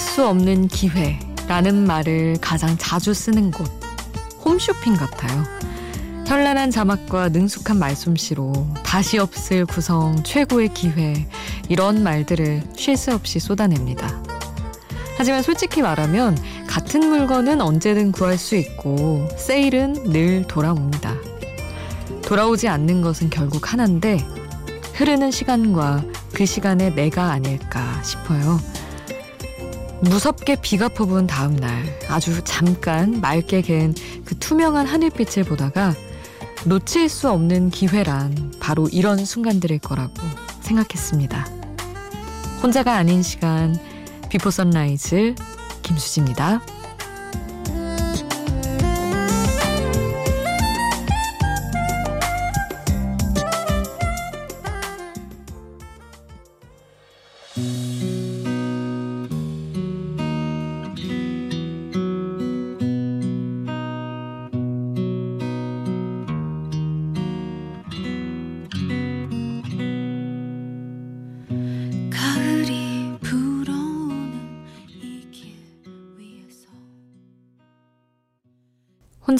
수 없는 기회라는 말을 가장 자주 쓰는 곳 홈쇼핑 같아요. 현란한 자막과 능숙한 말솜씨로 다시 없을 구성 최고의 기회 이런 말들을 쉴 새 없이 쏟아냅니다. 하지만 솔직히 말하면 같은 물건은 언제든 구할 수 있고 세일은 늘 돌아옵니다. 돌아오지 않는 것은 결국 하나인데 흐르는 시간과 그 시간의 내가 아닐까 싶어요. 무섭게 비가 퍼부은 다음 날 아주 잠깐 맑게 갠 그 투명한 하늘빛을 보다가 놓칠 수 없는 기회란 바로 이런 순간들일 거라고 생각했습니다. 혼자가 아닌 시간 비포 선라이즈 김수지입니다.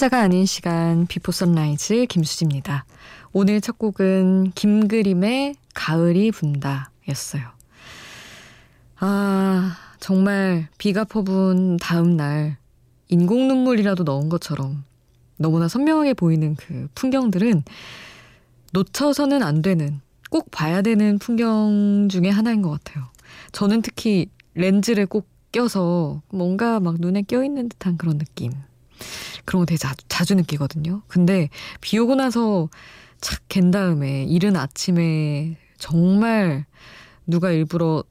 혼자가 아닌 시간 비포 선라이즈 김수지입니다. 오늘 첫 곡은 김그림의 가을이 분다 였어요. 아, 정말 비가 퍼부은 다음 날 인공 눈물이라도 넣은 것처럼 너무나 선명하게 보이는 그 풍경들은 놓쳐서는 안 되는 꼭 봐야 되는 풍경 중에 하나인 것 같아요. 저는 특히 렌즈를 꼭 껴서 뭔가 막 눈에 껴있는 듯한 그런 느낌. 그런 거 되게 자주, 자주 느끼거든요. 근데 비 오고 나서 착 갠 다음에 이른 아침에 정말 누가 일부러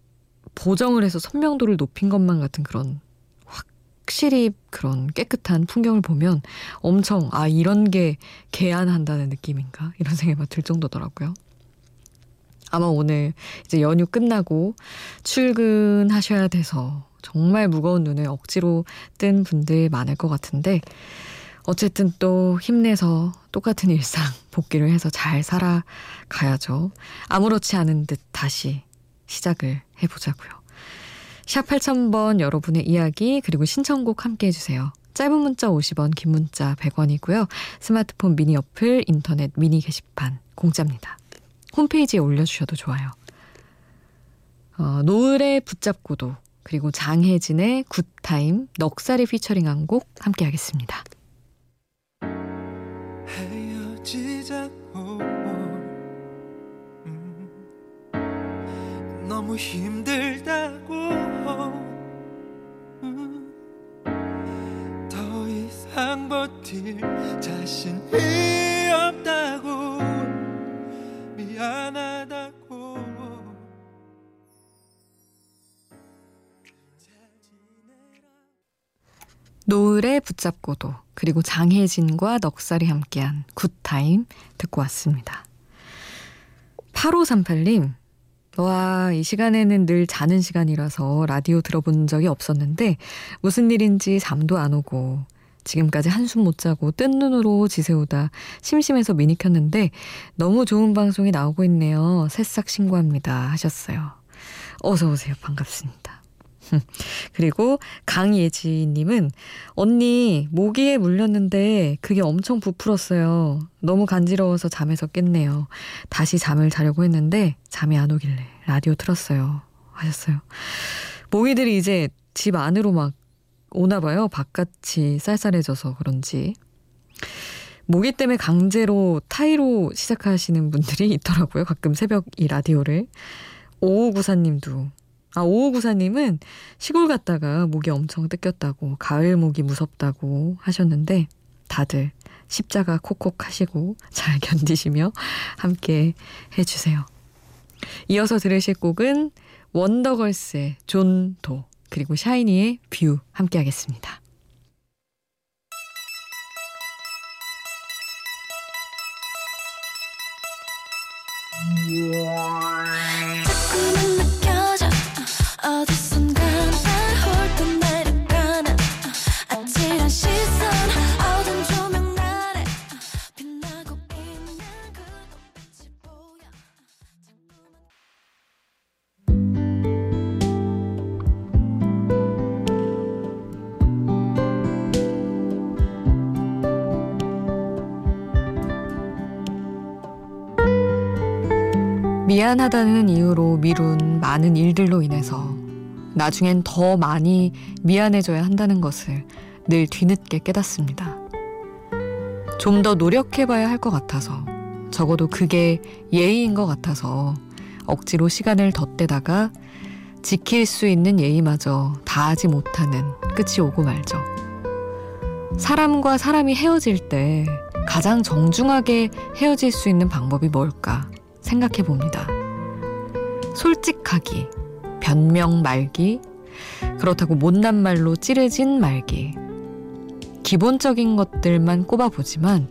보정을 해서 선명도를 높인 것만 같은 그런 확실히 그런 깨끗한 풍경을 보면 엄청 아 이런 게 개안한다는 느낌인가 이런 생각이 들 정도더라고요. 아마 오늘 이제 연휴 끝나고 출근하셔야 돼서 정말 무거운 눈을 억지로 뜬 분들 많을 것 같은데 어쨌든 또 힘내서 똑같은 일상 복귀를 해서 잘 살아가야죠. 아무렇지 않은 듯 다시 시작을 해보자고요. 샵 8000번 여러분의 이야기 그리고 신청곡 함께 해주세요. 짧은 문자 50원, 긴 문자 100원이고요. 스마트폰 미니 어플, 인터넷 미니 게시판 공짜입니다. 홈페이지에 올려주셔도 좋아요. 어, 노을에 붙잡고도 그리고 장혜진의 굿타임, 넉살이 피처링한 곡 함께 하겠습니다. 음, 너무 힘들다고. 음, 더 이상 버틸 자신이 없다고. 미안하다 노을에 붙잡고도 그리고 장혜진과 넉살이 함께한 굿타임 듣고 왔습니다. 8538님 와, 이 시간에는 늘 자는 시간이라서 라디오 들어본 적이 없었는데 무슨 일인지 잠도 안 오고 지금까지 한숨 못 자고 뜬 눈으로 지새우다 심심해서 미니 켰는데 너무 좋은 방송이 나오고 있네요. 새싹 신고합니다 하셨어요. 어서 오세요. 반갑습니다. 그리고 강예지님은 언니 모기에 물렸는데 그게 엄청 부풀었어요. 너무 간지러워서 잠에서 깼네요. 다시 잠을 자려고 했는데 잠이 안 오길래 라디오 틀었어요. 하셨어요. 모기들이 이제 집 안으로 막 오나 봐요. 바깥이 쌀쌀해져서 그런지. 모기 때문에 강제로 타이로 시작하시는 분들이 있더라고요. 가끔 새벽 이 라디오를. 5594님도 아, 5594님은 시골 갔다가 목이 엄청 뜯겼다고, 가을 목이 무섭다고 하셨는데, 다들 십자가 콕콕 하시고 잘 견디시며 함께 해주세요. 이어서 들으실 곡은 원더걸스의 존도, 그리고 샤이니의 뷰 함께 하겠습니다. 미안하다는 이유로 미룬 많은 일들로 인해서 나중엔 더 많이 미안해져야 한다는 것을 늘 뒤늦게 깨닫습니다. 좀 더 노력해봐야 할 것 같아서 적어도 그게 예의인 것 같아서 억지로 시간을 덧대다가 지킬 수 있는 예의마저 다하지 못하는 끝이 오고 말죠. 사람과 사람이 헤어질 때 가장 정중하게 헤어질 수 있는 방법이 뭘까 생각해 봅니다. 솔직하기, 변명 말기, 그렇다고 못난 말로 찌르진 말기. 기본적인 것들만 꼽아보지만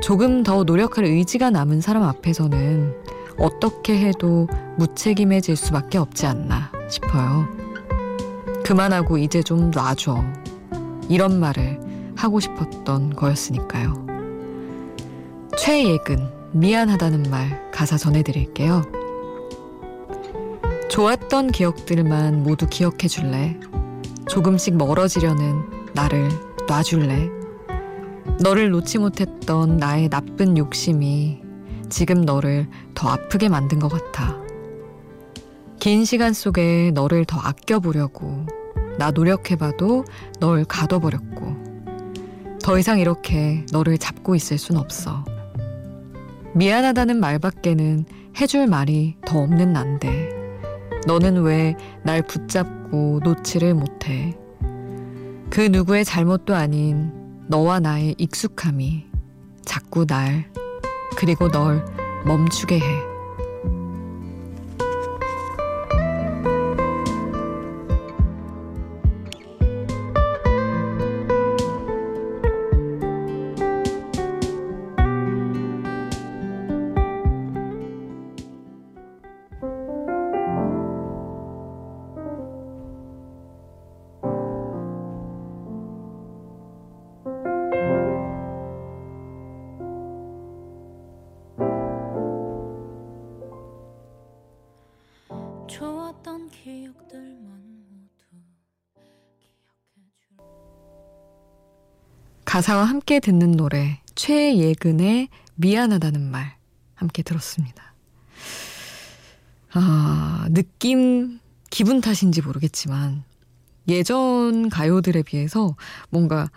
조금 더 노력할 의지가 남은 사람 앞에서는 어떻게 해도 무책임해질 수밖에 없지 않나 싶어요. 그만하고 이제 좀 놔줘. 이런 말을 하고 싶었던 거였으니까요. 최예근, 미안하다는 말 가사 전해드릴게요. 좋았던 기억들만 모두 기억해 줄래? 조금씩 멀어지려는 나를 놔줄래? 너를 놓지 못했던 나의 나쁜 욕심이 지금 너를 더 아프게 만든 것 같아. 긴 시간 속에 너를 더 아껴보려고 나 노력해봐도 널 가둬버렸고 더 이상 이렇게 너를 잡고 있을 순 없어. 미안하다는 말밖에는 해줄 말이 더 없는 난데 너는 왜 날 붙잡고 놓지를 못해? 그 누구의 잘못도 아닌 너와 나의 익숙함이 자꾸 날 그리고 널 멈추게 해. 가사와 함께 듣는 노래 최예근의 미안하다는 말 함께 들었습니다. 아, 느낌 기분 탓인지 모르겠지만 예전 가요들에 비해서 뭔가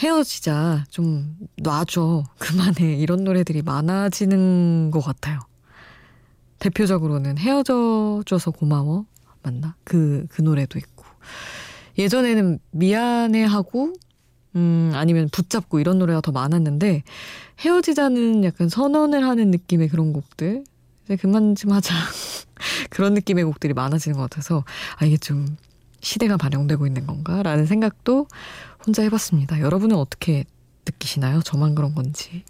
헤어지자 좀 놔줘 그만해 이런 노래들이 많아지는 것 같아요. 대표적으로는 헤어져줘서 고마워 맞나? 그, 그 노래도 있고. 예전에는 미안해하고, 음, 아니면 붙잡고 이런 노래가 더 많았는데, 헤어지자는 약간 선언을 하는 느낌의 그런 곡들. 이제 그만 좀 하자. 그런 느낌의 곡들이 많아지는 것 같아서, 아, 이게 좀 시대가 반영되고 있는 건가? 라는 생각도 혼자 해봤습니다. 여러분은 어떻게 느끼시나요? 저만 그런 건지.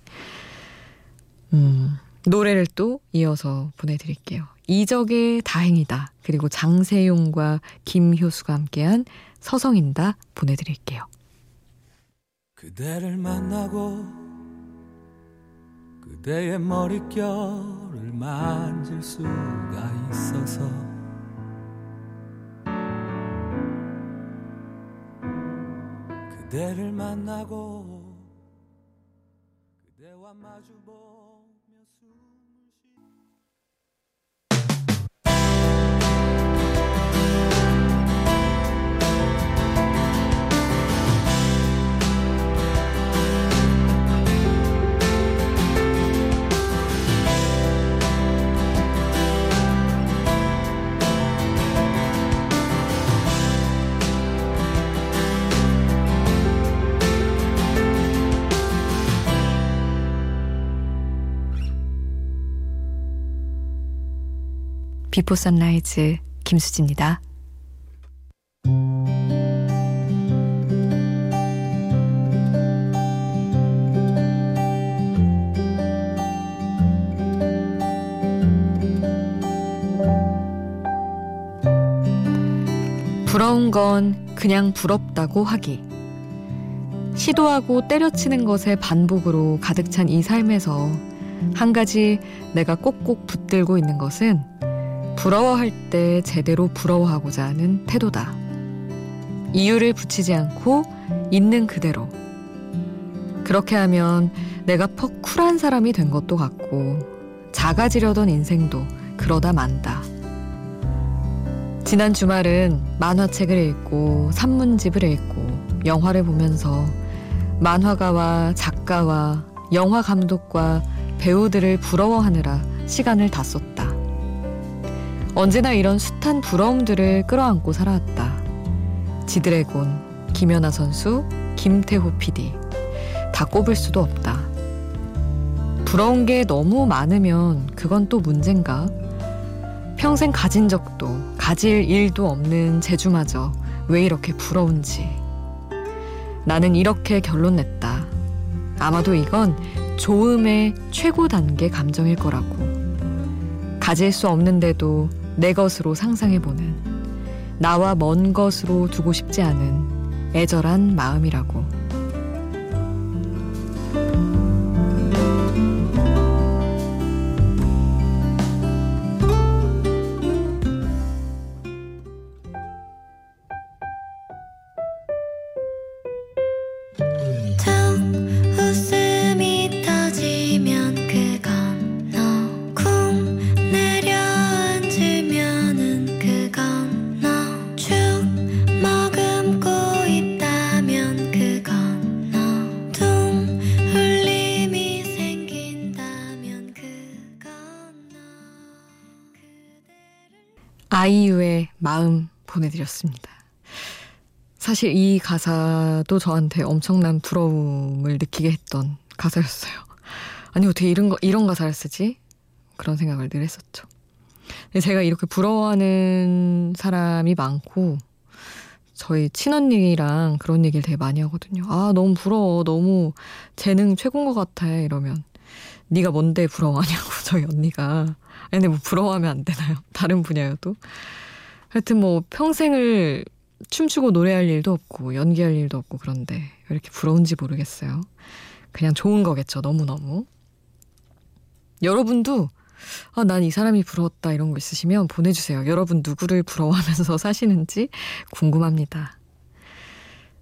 음. 노래를 또 이어서 보내드릴게요. 이적의 다행이다. 그리고 장세용과 김효수가 함께한 서성인다 보내드릴게요. 그대를 만나고 그대의 머릿결을 만질 수가 있어서 그대를 만나고 그대와 마주보 비포 선라이즈 김수지입니다. 부러운 건 그냥 부럽다고 하기. 시도하고 때려치는 것의 반복으로 가득 찬 이 삶에서 한 가지 내가 꼭꼭 붙들고 있는 것은 부러워할 때 제대로 부러워하고자 하는 태도다. 이유를 붙이지 않고 있는 그대로. 그렇게 하면 내가 퍽 쿨한 사람이 된 것도 같고 작아지려던 인생도 그러다 만다. 지난 주말은 만화책을 읽고 산문집을 읽고 영화를 보면서 만화가와 작가와 영화 감독과 배우들을 부러워하느라 시간을 다 썼다. 언제나 이런 숱한 부러움들을 끌어안고 살아왔다. 지드래곤, 김연아 선수, 김태호 PD. 다 꼽을 수도 없다. 부러운 게 너무 많으면 그건 또 문제인가? 평생 가진 적도, 가질 일도 없는 제주마저 왜 이렇게 부러운지. 나는 이렇게 결론 냈다. 아마도 이건 좋음의 최고 단계 감정일 거라고. 가질 수 없는데도 내 것으로 상상해보는 나와 먼 것으로 두고 싶지 않은 애절한 마음이라고. 보내드렸습니다. 사실 이 가사도 저한테 엄청난 부러움을 느끼게 했던 가사였어요. 아니 어떻게 이런 거 이런 가사를 쓰지? 그런 생각을 늘 했었죠. 제가 이렇게 부러워하는 사람이 많고 저희 친언니랑 그런 얘기를 되게 많이 하거든요. 아 너무 부러워, 너무 재능 최고인 것 같아 이러면 네가 뭔데 부러워하냐고 저희 언니가 근데 뭐 부러워하면 안 되나요? 다른 분야여도. 하여튼 뭐 평생을 춤추고 노래할 일도 없고 연기할 일도 없고 그런데 왜 이렇게 부러운지 모르겠어요. 그냥 좋은 거겠죠. 너무너무. 여러분도 아, 난 이 사람이 부러웠다 이런 거 있으시면 보내주세요. 여러분 누구를 부러워하면서 사시는지 궁금합니다.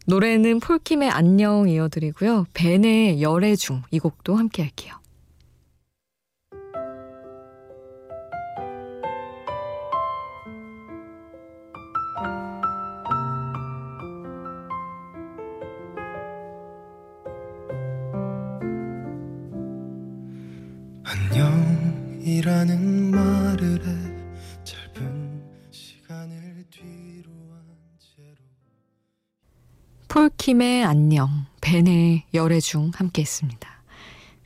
노래는 폴킴의 안녕 이어드리고요. 벤의 열애 중 이 곡도 함께 할게요. 이라는 말을 해 짧은 시간을 뒤로 한 채로 폴킴의 안녕, 벤의 열애 중 함께 했습니다.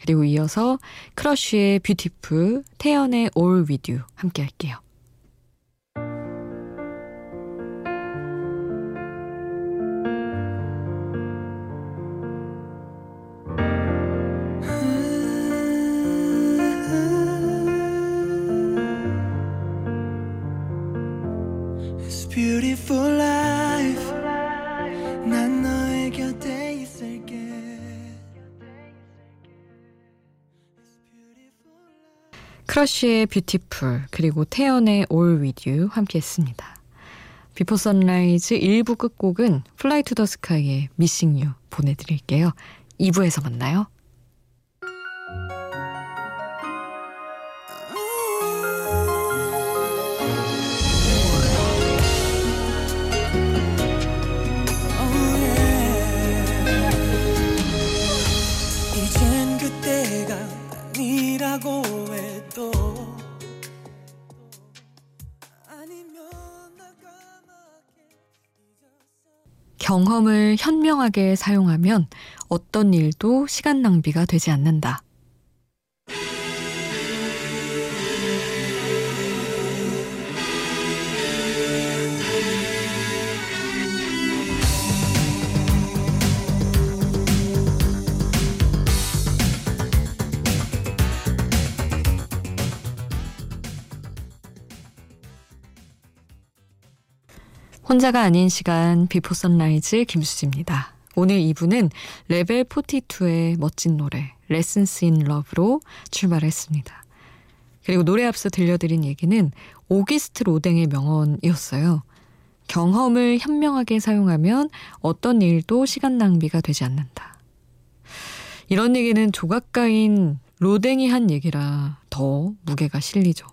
그리고 이어서 크러쉬의 Beautiful, 태연의 With You 함께 할게요. 크러쉬의 Beautiful 그리고 태연의 All With You 함께 했습니다. 비포 선라이즈 1부 끝곡은 플라이 투 더 스카이의 Missing You 보내드릴게요. 2부에서 만나요. 경험을 현명하게 사용하면 어떤 일도 시간 낭비가 되지 않는다. 혼자가 아닌 시간 비포 선라이즈 김수지입니다. 오늘 2부는 레벨 42의 멋진 노래 Lessons in Love로 출발했습니다. 그리고 노래 앞서 들려드린 얘기는 오귀스트 로댕의 명언이었어요. 경험을 현명하게 사용하면 어떤 일도 시간 낭비가 되지 않는다. 이런 얘기는 조각가인 로댕이 한 얘기라 더 무게가 실리죠.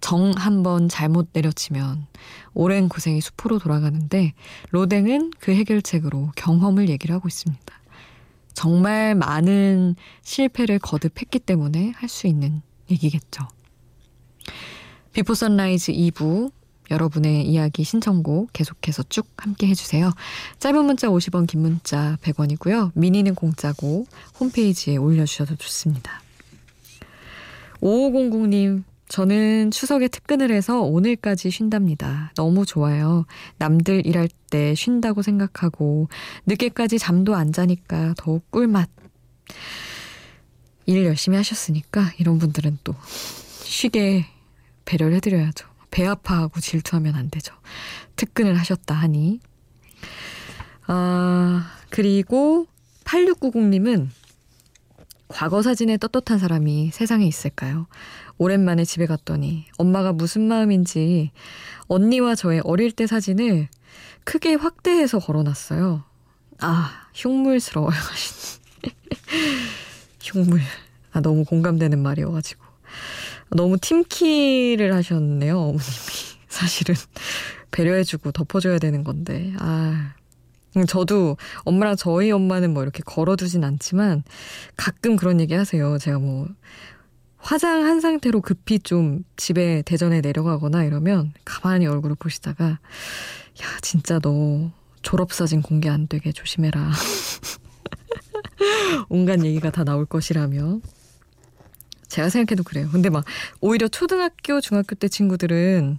정 한 번 잘못 내려치면 오랜 고생이 수포로 돌아가는데 로댕은 그 해결책으로 경험을 얘기를 하고 있습니다. 정말 많은 실패를 거듭했기 때문에 할 수 있는 얘기겠죠. 비포 선라이즈 2부 여러분의 이야기 신청곡 계속해서 쭉 함께 해주세요. 짧은 문자 50원, 긴 문자 100원이고요. 미니는 공짜고 홈페이지에 올려주셔도 좋습니다. 5500님, 저는 추석에 특근을 해서 오늘까지 쉰답니다. 너무 좋아요. 남들 일할 때 쉰다고 생각하고 늦게까지 잠도 안 자니까 더욱 꿀맛. 일 열심히 하셨으니까 이런 분들은 또 쉬게 배려를 해드려야죠. 배 아파하고 질투하면 안 되죠. 특근을 하셨다 하니. 아, 그리고 8690님은 과거 사진에 떳떳한 사람이 세상에 있을까요? 오랜만에 집에 갔더니 엄마가 무슨 마음인지 언니와 저의 어릴 때 사진을 크게 확대해서 걸어놨어요. 아, 흉물스러워요. 흉물. 아, 너무 공감되는 말이어가지고. 너무 팀키를 하셨네요, 어머님이. 사실은 배려해주고 덮어줘야 되는 건데. 아. 음, 저도 엄마랑 저희 엄마는 뭐 이렇게 걸어두진 않지만 가끔 그런 얘기 하세요. 제가 뭐 화장한 상태로 급히 좀 집에 대전에 내려가거나 이러면 가만히 얼굴을 보시다가 야, 진짜 너 졸업사진 공개 안 되게 조심해라. 온갖 얘기가 다 나올 것이라며. 제가 생각해도 그래요. 근데 막 오히려 초등학교, 중학교 때 친구들은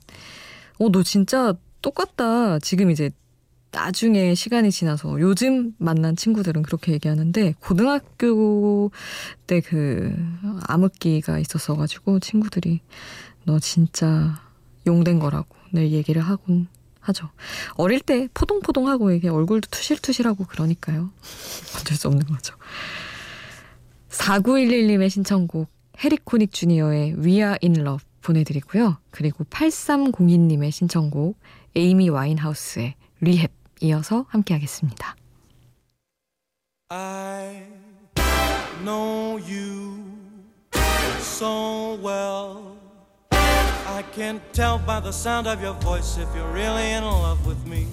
어, 너 진짜 똑같다. 지금 이제 나중에 시간이 지나서 요즘 만난 친구들은 그렇게 얘기하는데 고등학교 때 그 암흑기가 있었어 가지고 친구들이 너 진짜 용된 거라고 늘 얘기를 하곤 하죠. 어릴 때 포동포동하고 이게 얼굴도 투실투실하고 그러니까요. 어쩔 수 없는 거죠. 4911님의 신청곡 해리코닉 주니어의 We Are in Love 보내드리고요. 그리고 8302님의 신청곡 에이미 와인하우스의 리헵 이어서 함께 하겠습니다. I know you so well. I can tell by the sound of your voice if you're really in love with me.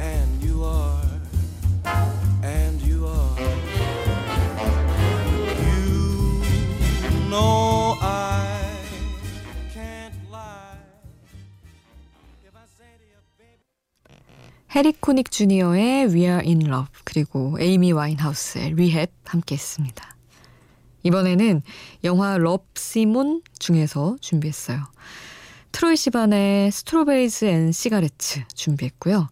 And you are. And you are. You know 해리 코닉 주니어의 We Are In Love 그리고 에이미 와인하우스의 Rehab 함께 했습니다. 이번에는 영화 Love, Simon 중에서 준비했어요. 트로이 시반의 Strawberries & Cigarettes 준비했고요.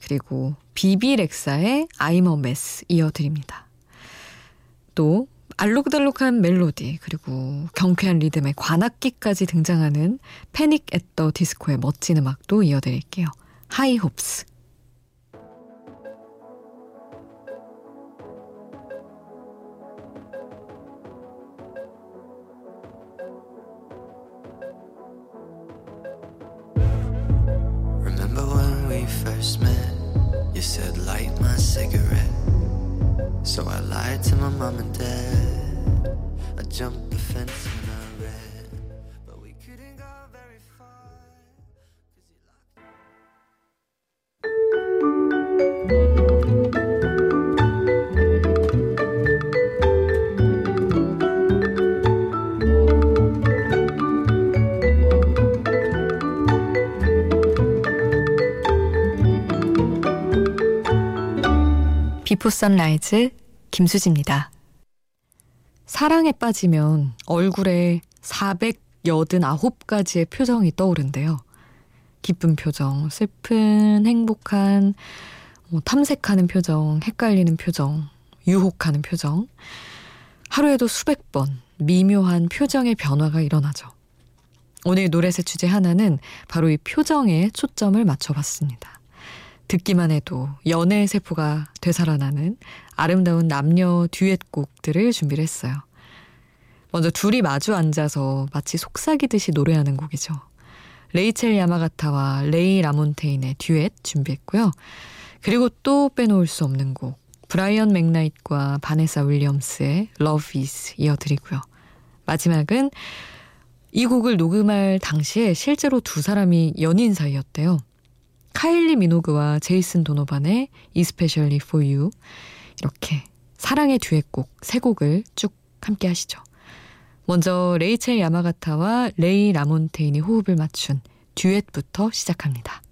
그리고 비비 렉사의 I'm a mess 이어드립니다. 또 알록달록한 멜로디 그리고 경쾌한 리듬의 관악기까지 등장하는 Panic! At The Disco의 멋진 음악도 이어드릴게요. High Hopes first met, you said light my cigarette. So I lied to my mom and dad. I jumped the fence 비포 선라이즈 김수지입니다. 사랑에 빠지면 얼굴에 489가지의 표정이 떠오른대요. 기쁜 표정, 슬픈, 행복한, 뭐 탐색하는 표정, 헷갈리는 표정, 유혹하는 표정. 하루에도 수백 번 미묘한 표정의 변화가 일어나죠. 오늘 노래 셋 주제 하나는 바로 이 표정에 초점을 맞춰봤습니다. 듣기만 해도 연애의 세포가 되살아나는 아름다운 남녀 듀엣곡들을 준비를 했어요. 먼저 둘이 마주 앉아서 마치 속삭이듯이 노래하는 곡이죠. 레이첼 야마가타와 레이 라몬테인의 듀엣 준비했고요. 그리고 또 빼놓을 수 없는 곡 브라이언 맥나잇과 바네사 윌리엄스의 Love Is 이어드리고요. 마지막은 이 곡을 녹음할 당시에 실제로 두 사람이 연인 사이였대요. 카일리 미노그와 제이슨 도노반의 Especially for You 이렇게 사랑의 듀엣곡 세 곡을 쭉 함께 하시죠. 먼저 레이첼 야마가타와 레이 라몬테인이 호흡을 맞춘 듀엣부터 시작합니다.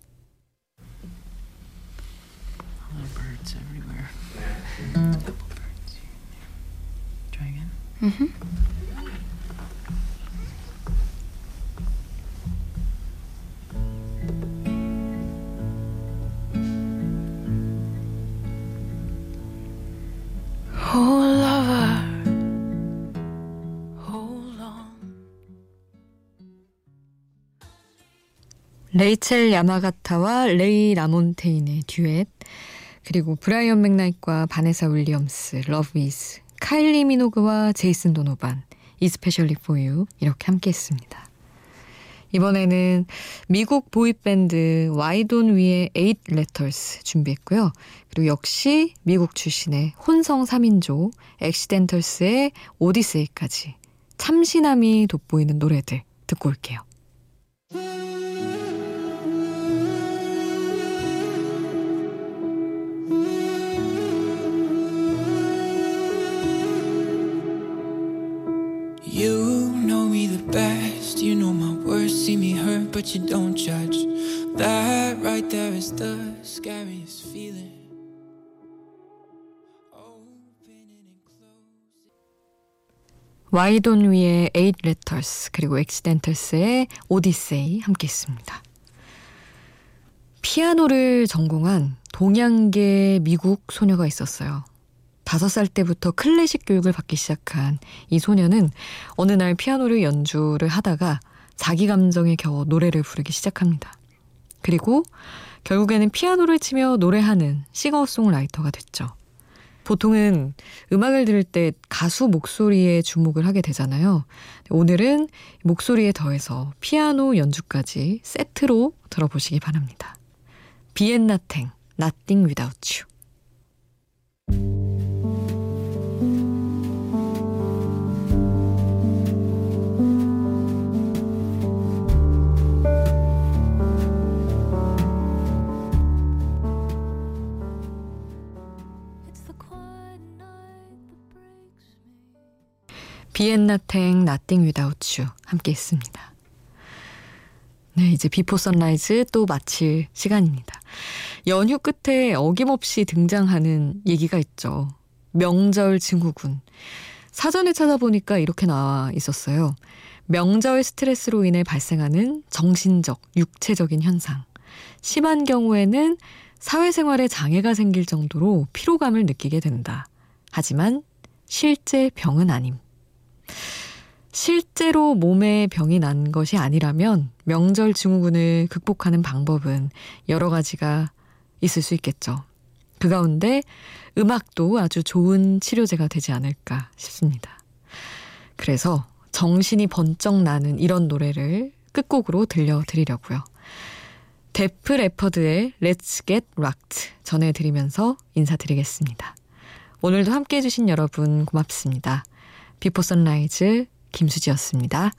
birds everywhere. Couple birds. Try again. Mm-hmm. 레이첼 야마가타와 레이 라몬테인의 듀엣 그리고 브라이언 맥나이트와 바네사 윌리엄스, Love Is, 카일리 미노그와 제이슨 도노반, Especially For You 이렇게 함께 했습니다. 이번에는 미국 보이밴드 Why Don't We의 Eight Letters 준비했고요. 그리고 역시 미국 출신의 혼성 3인조 Accidentals의 Odyssey까지 참신함이 돋보이는 노래들 듣고 올게요. You know me the best. You know my worst. See me hurt, but you don't judge. That right there is the scariest feeling. Why Don't We의 Eight Letters 그리고 Accidentals의 Odyssey 함께 했습니다. 피아노를 전공한 동양계 미국 소녀가 있었어요. 다섯 살 때부터 클래식 교육을 받기 시작한 이 소녀는 어느 날 피아노를 연주를 하다가 자기 감정에 겨워 노래를 부르기 시작합니다. 그리고 결국에는 피아노를 치며 노래하는 싱어송라이터가 됐죠. 보통은 음악을 들을 때 가수 목소리에 주목을 하게 되잖아요. 오늘은 목소리에 더해서 피아노 연주까지 세트로 들어보시기 바랍니다. 비엔나탱, Nothing Without You. 비엔나 텡 Nothing Without You 함께 했습니다. 네, 이제 비포 선라이즈 또 마칠 시간입니다. 연휴 끝에 어김없이 등장하는 얘기가 있죠. 명절 증후군. 사전에 찾아보니까 이렇게 나와 있었어요. 명절 스트레스로 인해 발생하는 정신적, 육체적인 현상. 심한 경우에는 사회생활에 장애가 생길 정도로 피로감을 느끼게 된다. 하지만 실제 병은 아님. 실제로 몸에 병이 난 것이 아니라면 명절 증후군을 극복하는 방법은 여러 가지가 있을 수 있겠죠. 그 가운데 음악도 아주 좋은 치료제가 되지 않을까 싶습니다. 그래서 정신이 번쩍 나는 이런 노래를 끝곡으로 들려드리려고요. 데프 레퍼드의 Let's Get Rocked 전해드리면서 인사드리겠습니다. 오늘도 함께 해주신 여러분 고맙습니다. 비포 선라이즈 김수지였습니다.